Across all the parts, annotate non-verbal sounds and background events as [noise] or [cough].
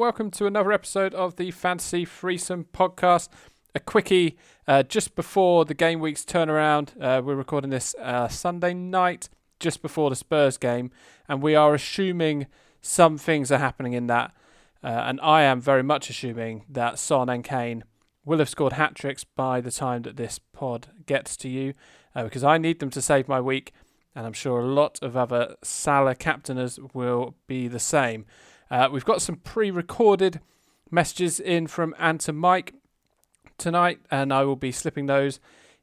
welcome to another episode of the Fantasy Threesome podcast. A quickie uh, just before the game week's turnaround. Uh, we're recording this uh, Sunday night, just before the Spurs game, and we are assuming some things are happening in that. Uh, and I am very much assuming that Son and Kane will have scored hat tricks by the time that this pod gets to you, uh, because I need them to save my week, and I'm sure a lot of other Salah captainers will be the same. Uh, we've got some pre-recorded messages in from Ant and Mike tonight, and I will be slipping those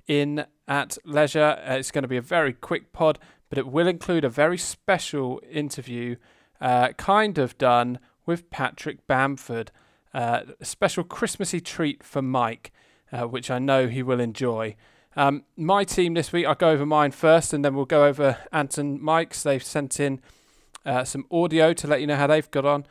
in at leisure. Uh, it's going to be a very quick pod, but it will include a very special interview, uh, kind of done with Patrick Bamford. Uh, a special Christmassy treat for Mike, uh, which I know he will enjoy. Um, my team this week, I'll go over mine first, and then we'll go over Anton Mike's. They've sent in uh, some audio to let you know how they've got on.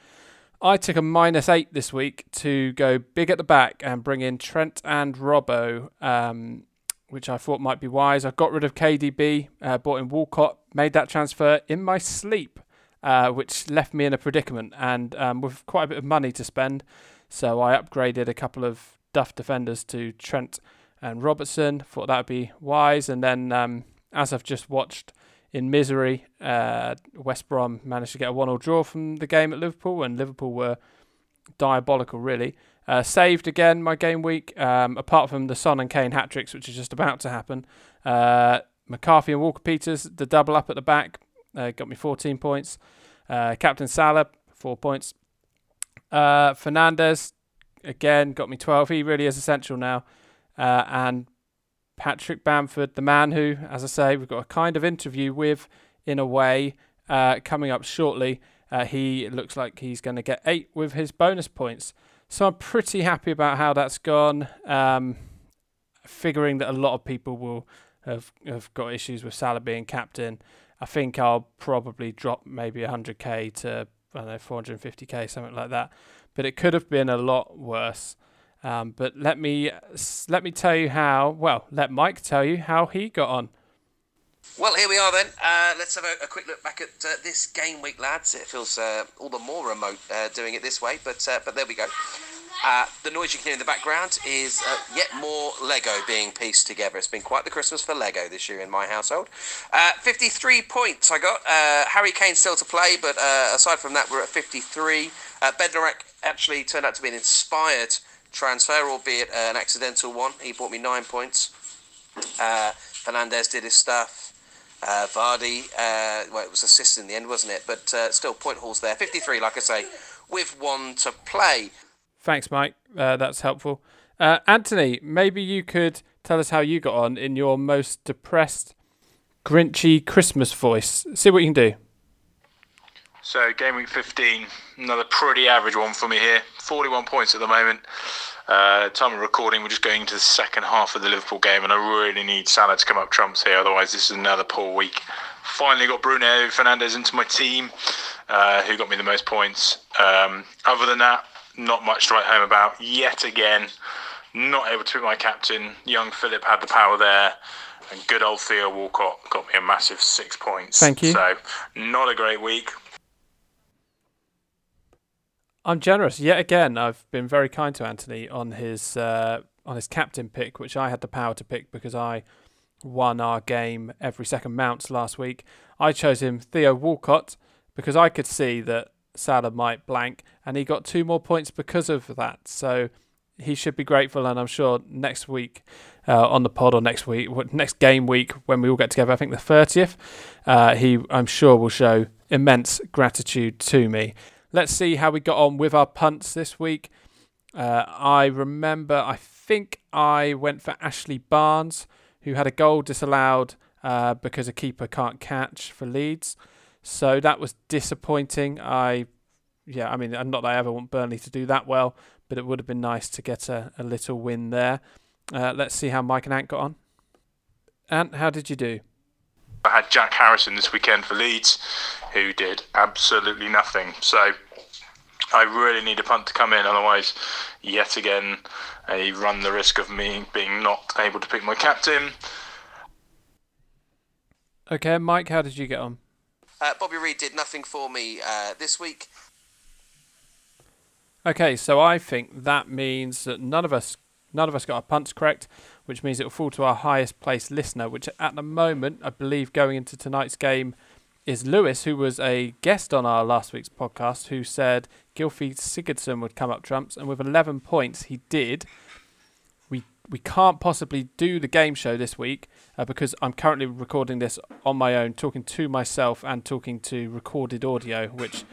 I took a minus eight this week to go big at the back and bring in Trent and Robbo, um, which I thought might be wise. I got rid of KDB, uh, bought in Walcott, made that transfer in my sleep, uh, which left me in a predicament and um, with quite a bit of money to spend. So I upgraded a couple of Duff defenders to Trent and Robertson. Thought that would be wise. And then, um, as I've just watched in misery. Uh, West Brom managed to get a one-all draw from the game at Liverpool, and Liverpool were diabolical, really. Uh, saved again my game week, um, apart from the Son and Kane hat tricks, which is just about to happen. Uh, McCarthy and Walker Peters, the double up at the back, uh, got me 14 points. Uh, Captain Salah, four points. Uh, Fernandes, again, got me 12. He really is essential now. and Patrick Bamford, the man who, as I say, we've got a kind of interview with in a way uh, coming up shortly. Uh, he looks like he's going to get eight with his bonus points. So I'm pretty happy about how that's gone. Um, figuring that a lot of people will have have got issues with Salah being captain. I think I'll probably drop maybe 100k to I don't know 450k something like that. But it could have been a lot worse. Um, but let me let me tell you how. Well, let Mike tell you how he got on. Well, here we are then. Uh, let's have a, a, quick look back at uh, this game week, lads. It feels uh, all the more remote uh, doing it this way, but uh, but there we go. Uh, the noise you can hear in the background is yet more Lego being pieced together. It's been quite the Christmas for Lego this year in my household. 53 points I got. Harry Kane still to play, but aside from that, we're at 53. Uh, Bednarek actually turned out to be an inspired transfer, albeit uh, an accidental one. He bought me nine points. Uh, Fernandes did his stuff. Uh, Vardy, uh, well, it was assist in the end, wasn't it? But uh, still, point hauls there. 53, like I say, with one to play. Thanks, Mike. Uh, that's helpful. Uh, Anthony, maybe you could tell us how you got on in your most depressed, grinchy Christmas voice. See what you can do. So, game week 15, another pretty average one for me here. 41 points at the moment. Uh, time of recording, we're just going into the second half of the Liverpool game, and I really need Salah to come up trumps here. Otherwise, this is another poor week. Finally, got Bruno Fernandes into my team, uh, who got me the most points. Um, other than that, not much to write home about. Yet again, not able to pick my captain. Young Philip had the power there. And good old Theo Walcott got me a massive six points. Thank you. So, not a great week. I'm generous yet again. I've been very kind to Anthony on his uh, on his captain pick, which I had the power to pick because I won our game every second mounts last week. I chose him Theo Walcott because I could see that Salah might blank, and he got two more points because of that. So he should be grateful, and I'm sure next week uh, on the pod or next week, next game week when we all get together, I think the 30th, uh, he I'm sure will show immense gratitude to me. Let's see how we got on with our punts this week. Uh, I remember, I think I went for Ashley Barnes, who had a goal disallowed uh, because a keeper can't catch for Leeds. So that was disappointing. I, yeah, I mean, not that I ever want Burnley to do that well, but it would have been nice to get a, a little win there. Uh, let's see how Mike and Ant got on. Ant, how did you do? I had Jack Harrison this weekend for Leeds, who did absolutely nothing. So I really need a punt to come in, otherwise, yet again, I run the risk of me being not able to pick my captain. Okay, Mike, how did you get on? Uh, Bobby Reid did nothing for me uh, this week. Okay, so I think that means that none of us none of us got our punts correct, which means it will fall to our highest placed listener, which at the moment I believe going into tonight's game is Lewis, who was a guest on our last week's podcast, who said Gylfi Sigurdsson would come up trumps, and with 11 points, he did. We we can't possibly do the game show this week uh, because I'm currently recording this on my own, talking to myself and talking to recorded audio, which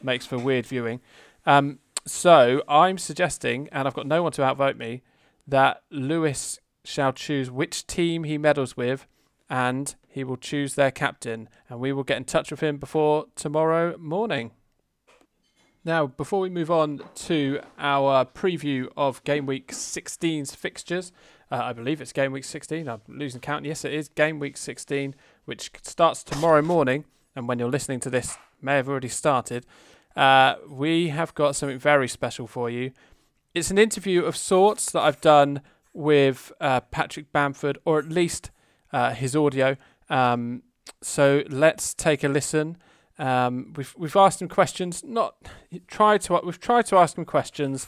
makes for weird viewing. Um, so I'm suggesting, and I've got no one to outvote me, that Lewis shall choose which team he meddles with, and he will choose their captain, and we will get in touch with him before tomorrow morning. Now, before we move on to our preview of Game Week 16's fixtures, uh, I believe it's Game Week 16. I'm losing count. Yes, it is Game Week 16, which starts tomorrow morning. And when you're listening to this, may have already started. Uh, we have got something very special for you. It's an interview of sorts that I've done with uh, Patrick Bamford, or at least uh, his audio. Um, so let's take a listen. Um, we've we've asked him questions. Not tried to we've tried to ask him questions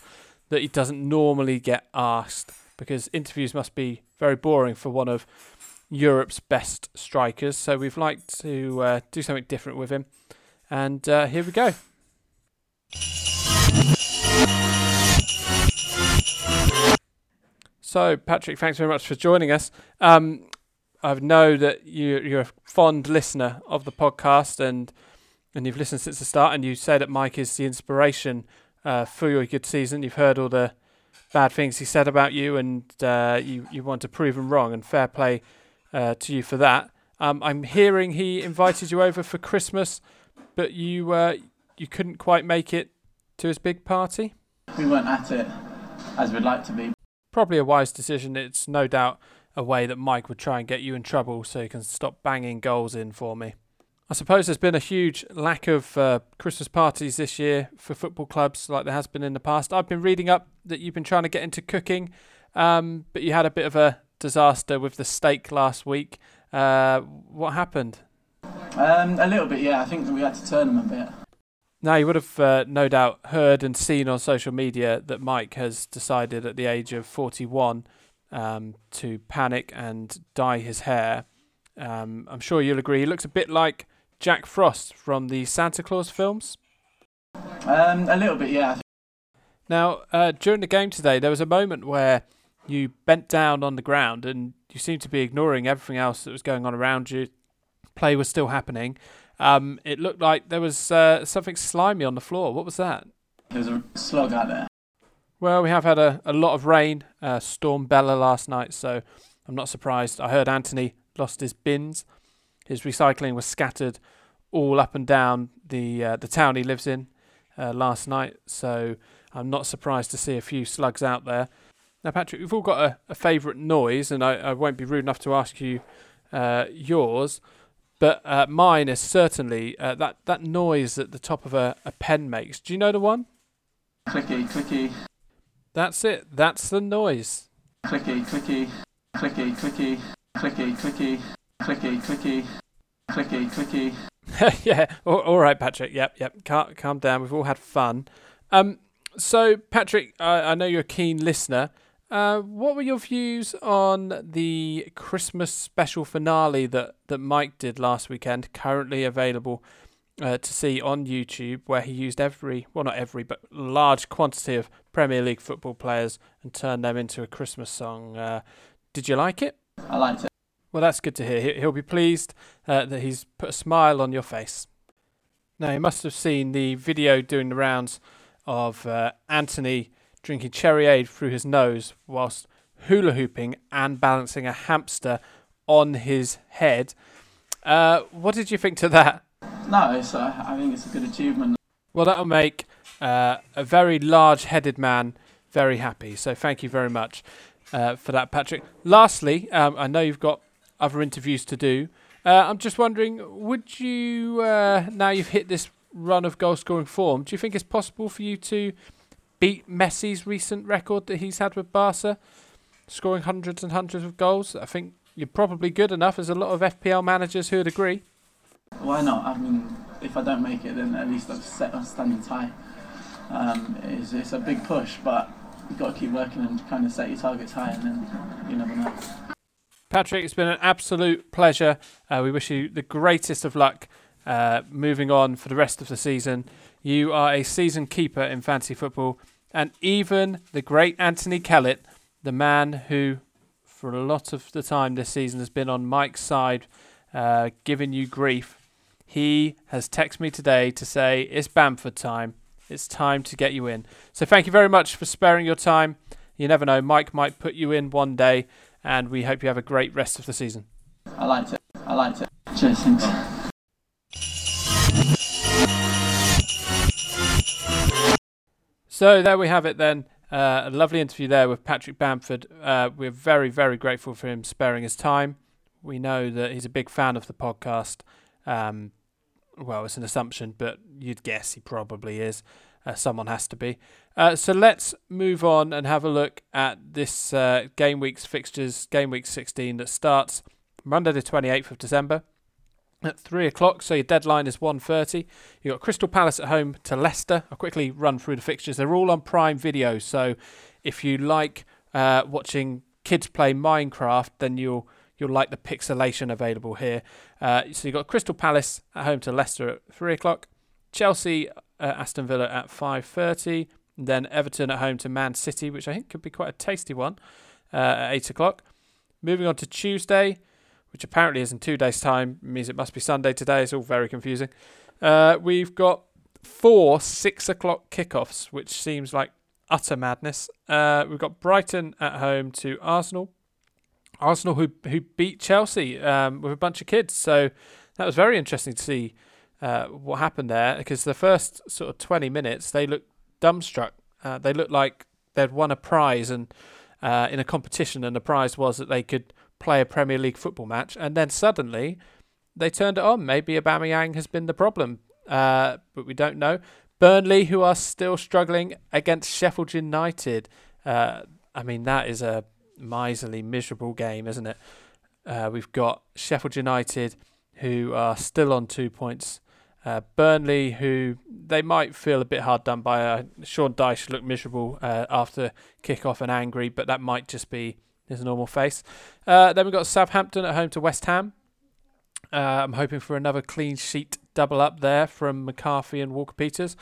that he doesn't normally get asked because interviews must be very boring for one of Europe's best strikers. So we've liked to uh, do something different with him, and uh, here we go. So, Patrick, thanks very much for joining us. Um, I know that you, you're a fond listener of the podcast, and and you've listened since the start. And you say that Mike is the inspiration uh, for your good season. You've heard all the bad things he said about you, and uh, you you want to prove him wrong. And fair play uh, to you for that. Um, I'm hearing he invited you over for Christmas, but you uh, you couldn't quite make it to his big party. We weren't at it as we'd like to be. Probably a wise decision. It's no doubt a way that Mike would try and get you in trouble so he can stop banging goals in for me. I suppose there's been a huge lack of uh, Christmas parties this year for football clubs, like there has been in the past. I've been reading up that you've been trying to get into cooking, um, but you had a bit of a disaster with the steak last week. Uh, what happened? Um, a little bit, yeah. I think we had to turn them a bit. Now, you would have uh, no doubt heard and seen on social media that Mike has decided at the age of 41 um, to panic and dye his hair. Um, I'm sure you'll agree. He looks a bit like Jack Frost from the Santa Claus films. Um, a little bit, yeah. Now, uh, during the game today, there was a moment where you bent down on the ground and you seemed to be ignoring everything else that was going on around you. Play was still happening. Um, it looked like there was uh, something slimy on the floor. What was that? There was a slug out there. Well, we have had a, a lot of rain, uh, Storm Bella last night, so I'm not surprised. I heard Anthony lost his bins. His recycling was scattered all up and down the uh, the town he lives in uh, last night, so I'm not surprised to see a few slugs out there. Now, Patrick, we've all got a, a favourite noise, and I, I, won't be rude enough to ask you uh, yours. But uh, mine is certainly uh, that that noise that the top of a, a pen makes. Do you know the one? Clicky, clicky. That's it. That's the noise. Clicky, clicky, clicky, clicky, clicky, clicky, clicky, clicky, clicky, clicky. [laughs] yeah. All, right, Patrick. Yep, yep. Calm, calm down. We've all had fun. Um. So, Patrick, I, I know you're a keen listener. Uh, what were your views on the Christmas special finale that, that Mike did last weekend, currently available uh, to see on YouTube, where he used every, well, not every, but large quantity of Premier League football players and turned them into a Christmas song? Uh, did you like it? I liked it. Well, that's good to hear. He'll be pleased uh, that he's put a smile on your face. Now, you must have seen the video doing the rounds of uh, Anthony drinking cherryade through his nose whilst hula hooping and balancing a hamster on his head. Uh, what did you think to that? No, it's, uh, I think it's a good achievement. Well, that'll make uh, a very large headed man very happy. So thank you very much uh, for that, Patrick. Lastly, um, I know you've got other interviews to do. Uh, I'm just wondering, would you, uh, now you've hit this run of goal scoring form, do you think it's possible for you to beat Messi's recent record that he's had with Barca, scoring hundreds and hundreds of goals. I think you're probably good enough. There's a lot of FPL managers who would agree. Why not? I mean, if I don't make it, then at least I've set a standards high. Um, a big push, but you've got to keep working and kind of set your targets high, and then you never know. Patrick, it's been an absolute pleasure. Uh, we wish you the greatest of luck uh, moving on for the rest of the season. You are a season keeper in fantasy football, and even the great Anthony Kellett, the man who, for a lot of the time this season, has been on Mike's side, uh, giving you grief. He has texted me today to say it's Bamford time. It's time to get you in. So thank you very much for sparing your time. You never know, Mike might put you in one day, and we hope you have a great rest of the season. I liked it. I liked it. Cheers, thanks. So there we have it then. Uh, a lovely interview there with Patrick Bamford. Uh, we're very, very grateful for him sparing his time. We know that he's a big fan of the podcast. Um, well, it's an assumption, but you'd guess he probably is. Uh, someone has to be. Uh, so let's move on and have a look at this uh, game week's fixtures, game week 16 that starts Monday the 28th of December at three o'clock. So your deadline is 1.30. You've got Crystal Palace at home to Leicester. I'll quickly run through the fixtures. They're all on Prime Video. So if you like uh, watching kids play Minecraft, then you'll you'll like the pixelation available here. Uh, so you've got Crystal Palace at home to Leicester at three o'clock. Chelsea, uh, Aston Villa at 5.30. Then Everton at home to Man City, which I think could be quite a tasty one, uh, at 8 o'clock. Moving on to Tuesday, which apparently is in two days' time, means it must be Sunday today. It's all very confusing. Uh, we've got four six o'clock kickoffs, which seems like utter madness. Uh, we've got Brighton at home to Arsenal. Arsenal who who beat Chelsea um, with a bunch of kids. So that was very interesting to see uh, what happened there because the first sort of 20 minutes they looked dumbstruck. Uh, they looked like they'd won a prize and uh, in a competition, and the prize was that they could play a Premier League football match, and then suddenly they turned it on. Maybe Aubameyang has been the problem, uh, but we don't know. Burnley, who are still struggling against Sheffield United. Uh, I mean, that is a miserly, miserable game, isn't it? Uh, we've got Sheffield United, who are still on two points. Uh, Burnley, who they might feel a bit hard done by. Uh, Sean Dyche looked miserable uh, after kick-off and angry, but that might just be his normal face. Uh, then we've got Southampton at home to West Ham. Uh, I'm hoping for another clean sheet double up there from McCarthy and Walker Peters.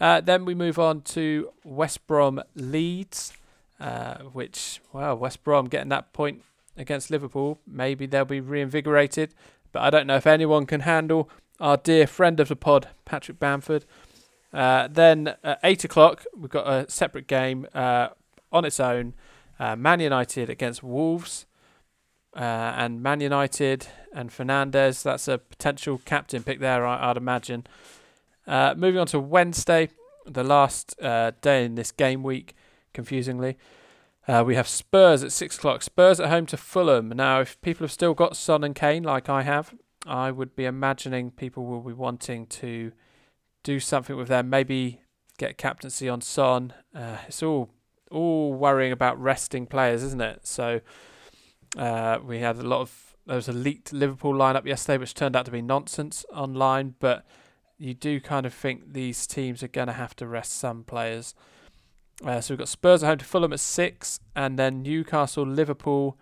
Uh, then we move on to West Brom Leeds, uh, which, well, West Brom getting that point against Liverpool. Maybe they'll be reinvigorated, but I don't know if anyone can handle our dear friend of the pod, Patrick Bamford. Uh, then at 8 o'clock, we've got a separate game uh, on its own uh, Man United against Wolves. Uh, and Man United and Fernandes, that's a potential captain pick there, I, would imagine. Uh, moving on to Wednesday, the last day in this game week, confusingly. Uh, we have Spurs at 6 o'clock. Spurs at home to Fulham. Now, if people have still got Son and Kane, like I have, I would be imagining people will be wanting to do something with them. Maybe get captaincy on Son. Uh, it's all all worrying about resting players, isn't it? So uh, we had a lot of there was a leaked Liverpool lineup yesterday, which turned out to be nonsense online. But you do kind of think these teams are going to have to rest some players. Uh, so we've got Spurs at home to Fulham at six, and then Newcastle, Liverpool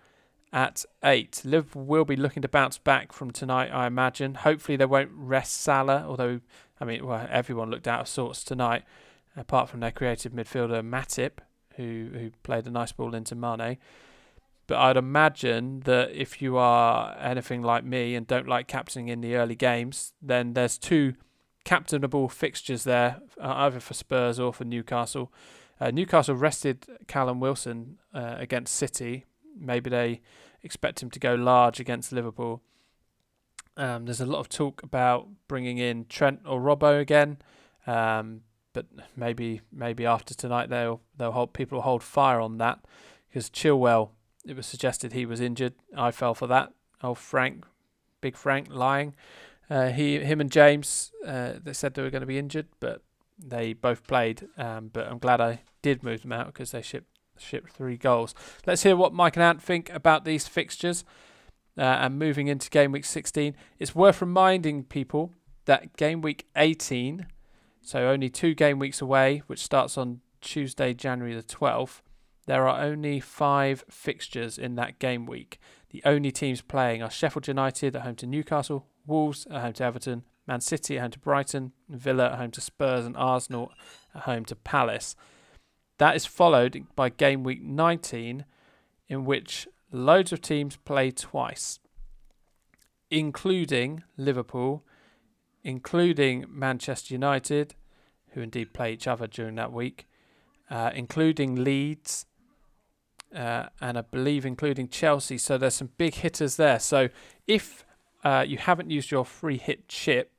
at eight. Liverpool will be looking to bounce back from tonight, I imagine. Hopefully they won't rest Salah, although I mean, well, everyone looked out of sorts tonight, apart from their creative midfielder Matip, who who played a nice ball into Mane. But I'd imagine that if you are anything like me and don't like captaining in the early games, then there's two captainable fixtures there, uh, either for Spurs or for Newcastle. Uh, Newcastle rested Callum Wilson uh, against City. Maybe they expect him to go large against Liverpool. Um, there's a lot of talk about bringing in Trent or Robbo again. Um, but maybe maybe after tonight they'll they'll hold people will hold fire on that because Chilwell it was suggested he was injured. I fell for that. Oh Frank, big Frank lying. Uh, he him and James uh, they said they were going to be injured, but they both played. Um, but I'm glad I did move them out because they shipped shipped three goals. Let's hear what Mike and Ant think about these fixtures. Uh, and moving into game week 16, it's worth reminding people that game week 18 so only two game weeks away, which starts on Tuesday, January the 12th, there are only five fixtures in that game week. The only teams playing are Sheffield United at home to Newcastle, Wolves at home to Everton, Man City at home to Brighton, Villa at home to Spurs, and Arsenal at home to Palace. That is followed by game week 19, in which loads of teams play twice, including Liverpool, including Manchester United, who indeed play each other during that week, uh, including Leeds, uh, and I believe including Chelsea. So there's some big hitters there. So if uh, you haven't used your free hit chip,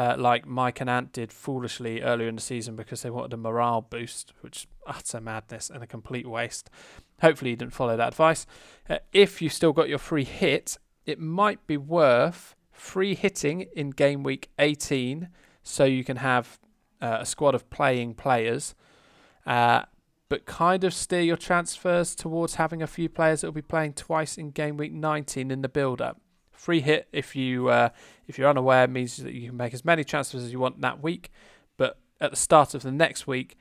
uh, like Mike and Ant did foolishly earlier in the season because they wanted a morale boost, which utter madness and a complete waste. Hopefully, you didn't follow that advice. Uh, if you've still got your free hit, it might be worth free hitting in game week 18 so you can have uh, a squad of playing players. Uh, but kind of steer your transfers towards having a few players that will be playing twice in game week 19 in the build up. Free hit if you uh, if you're unaware means that you can make as many transfers as you want that week, but at the start of the next week,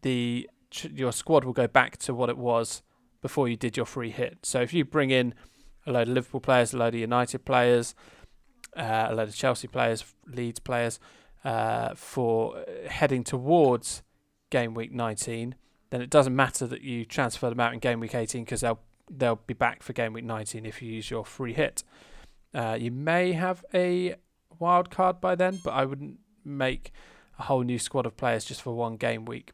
the your squad will go back to what it was before you did your free hit. So if you bring in a load of Liverpool players, a load of United players, uh, a load of Chelsea players, Leeds players, uh, for heading towards game week 19 then it doesn't matter that you transfer them out in game week 18 because they'll they'll be back for game week 19 if you use your free hit. Uh, you may have a wild card by then, but I wouldn't make a whole new squad of players just for one game week.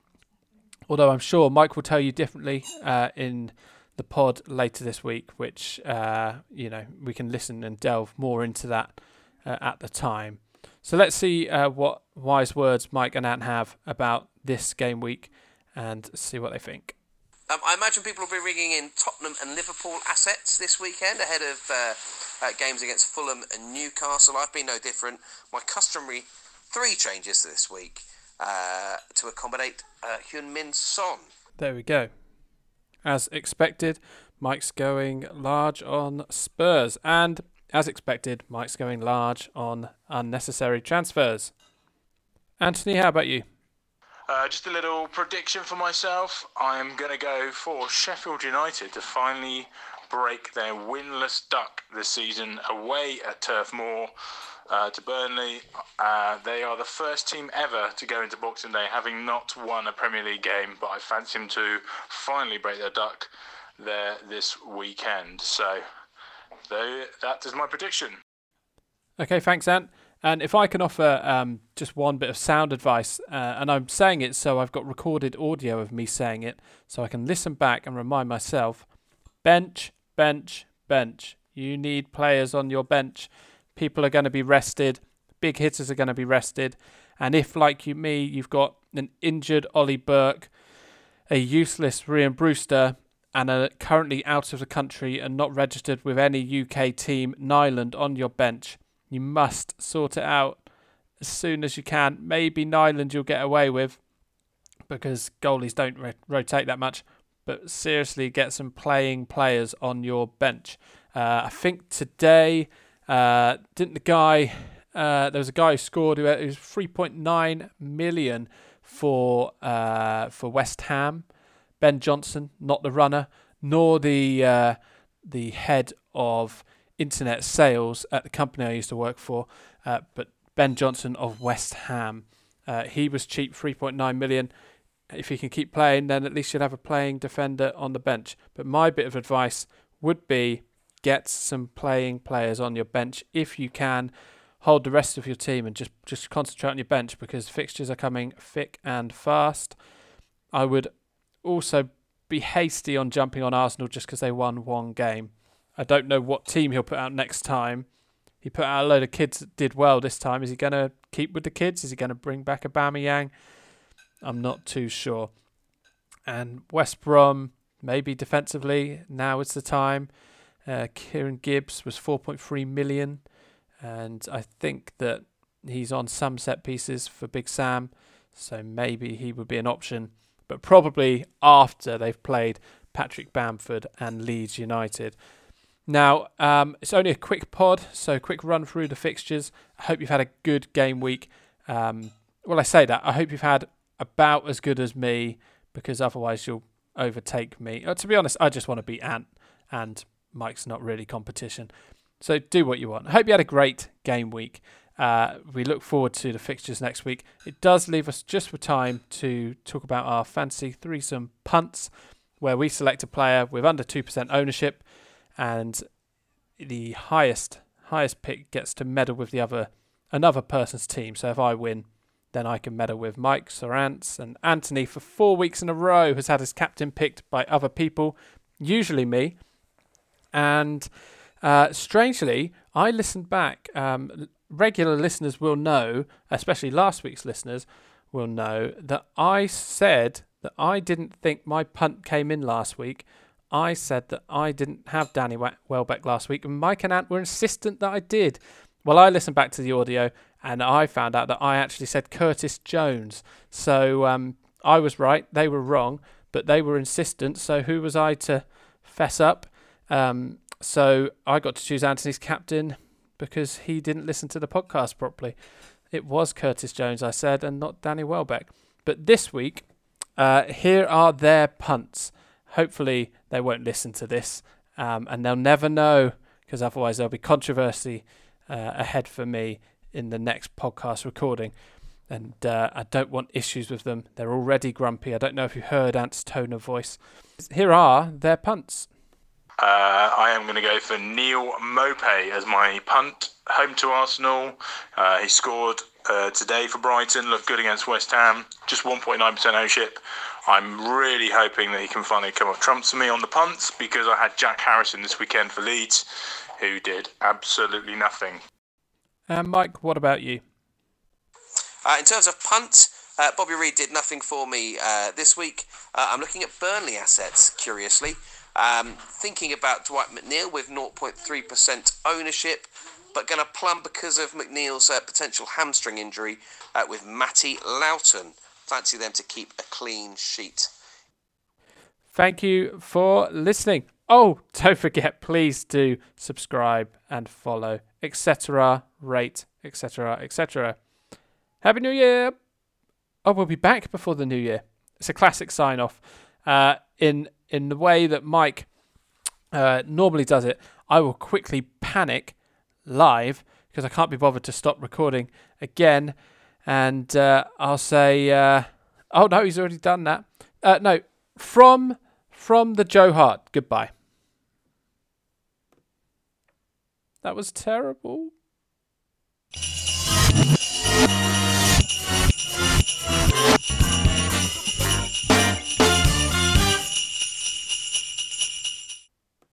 Although I'm sure Mike will tell you differently uh, in the pod later this week, which uh, you know we can listen and delve more into that uh, at the time. So let's see uh, what wise words Mike and Ant have about this game week and see what they think. Um, I imagine people will be ringing in Tottenham and Liverpool assets this weekend ahead of uh, uh, games against Fulham and Newcastle. I've been no different. My customary three changes this week uh, to accommodate uh, Heung-min Son. There we go. As expected, Mike's going large on Spurs, and as expected, Mike's going large on unnecessary transfers. Anthony, how about you? Uh, just a little prediction for myself. I'm going to go for Sheffield United to finally break their winless duck this season away at Turf Moor uh, to Burnley. Uh, they are the first team ever to go into Boxing Day having not won a Premier League game, but I fancy them to finally break their duck there this weekend. So that is my prediction. Okay, thanks, Ant. And if I can offer um, just one bit of sound advice, uh, and I'm saying it so I've got recorded audio of me saying it, so I can listen back and remind myself bench, bench, bench. You need players on your bench. People are going to be rested. Big hitters are going to be rested. And if, like you, me, you've got an injured Ollie Burke, a useless Ryan Brewster, and are currently out of the country and not registered with any UK team, Nyland, on your bench, you must sort it out as soon as you can. Maybe Nyland you'll get away with because goalies don't ro- rotate that much. But seriously, get some playing players on your bench. Uh, I think today, uh, didn't the guy? Uh, there was a guy who scored who was 3.9 million for uh, for West Ham. Ben Johnson, not the runner, nor the uh, the head of internet sales at the company I used to work for, uh, but Ben Johnson of West Ham. Uh, he was cheap, 3.9 million. If he can keep playing, then at least you'll have a playing defender on the bench. But my bit of advice would be get some playing players on your bench if you can. Hold the rest of your team and just just concentrate on your bench because fixtures are coming thick and fast. I would also be hasty on jumping on Arsenal just because they won one game. I don't know what team he'll put out next time. He put out a load of kids that did well this time. Is he going to keep with the kids? Is he going to bring back Aubameyang? I'm not too sure. And West Brom, maybe defensively, now is the time. Uh, Kieran Gibbs was 4.3 million, and I think that he's on some set pieces for Big Sam, so maybe he would be an option. But probably after they've played Patrick Bamford and Leeds United. Now, um, it's only a quick pod, so quick run through the fixtures. I hope you've had a good game week. Um, well, I say that. I hope you've had about as good as me because otherwise you'll overtake me. Uh, to be honest, I just want to beat Ant, and Mike's not really competition. So do what you want. I hope you had a great game week. Uh, we look forward to the fixtures next week. It does leave us just for time to talk about our fancy threesome punts, where we select a player with under 2% ownership, and the highest highest pick gets to meddle with the other another person's team. So if I win, then I can meddle with Mike, Sorantz, and Anthony for four weeks in a row has had his captain picked by other people, usually me. And uh, strangely, I listened back. Um, regular listeners will know, especially last week's listeners will know, that I said that I didn't think my punt came in last week. I said that I didn't have Danny Welbeck last week, and Mike and Ant were insistent that I did. Well, I listened back to the audio and I found out that I actually said Curtis Jones. So um, I was right, they were wrong, but they were insistent. So who was I to fess up? Um, so I got to choose Anthony's captain because he didn't listen to the podcast properly. It was Curtis Jones, I said, and not Danny Welbeck. But this week, uh, here are their punts. Hopefully, they won't listen to this, um, and they'll never know because otherwise there'll be controversy uh, ahead for me in the next podcast recording. And uh, I don't want issues with them. They're already grumpy. I don't know if you heard Ant's tone of voice. Here are their punts. Uh, I am going to go for Neal Maupay as my punt. Home to Arsenal. Uh, he scored uh, today for Brighton, looked good against West Ham. Just 1.9% ownership. I'm really hoping that he can finally come up trumps for me on the punts because I had Jack Harrison this weekend for Leeds, who did absolutely nothing. And Mike, what about you? Uh, in terms of punt, uh, Bobby Reid did nothing for me uh, this week. Uh, I'm looking at Burnley assets, curiously. Um, thinking about Dwight McNeil with 0.3% ownership, but going to plumb because of McNeil's uh, potential hamstring injury uh, with Matty Lowton. Fancy them to keep a clean sheet. Thank you for listening. Oh, [laughs] don't forget, please do subscribe and follow, etc., rate, etc., etc. Happy New Year! Oh, we'll be back before the New Year. It's a classic sign off. Uh, in in the way that Mike uh, normally does it, I will quickly panic live because I can't be bothered to stop recording again, and uh, I'll say, uh, oh no, he's already done that. Uh, no, from from the Joe Hart. Goodbye. That was terrible.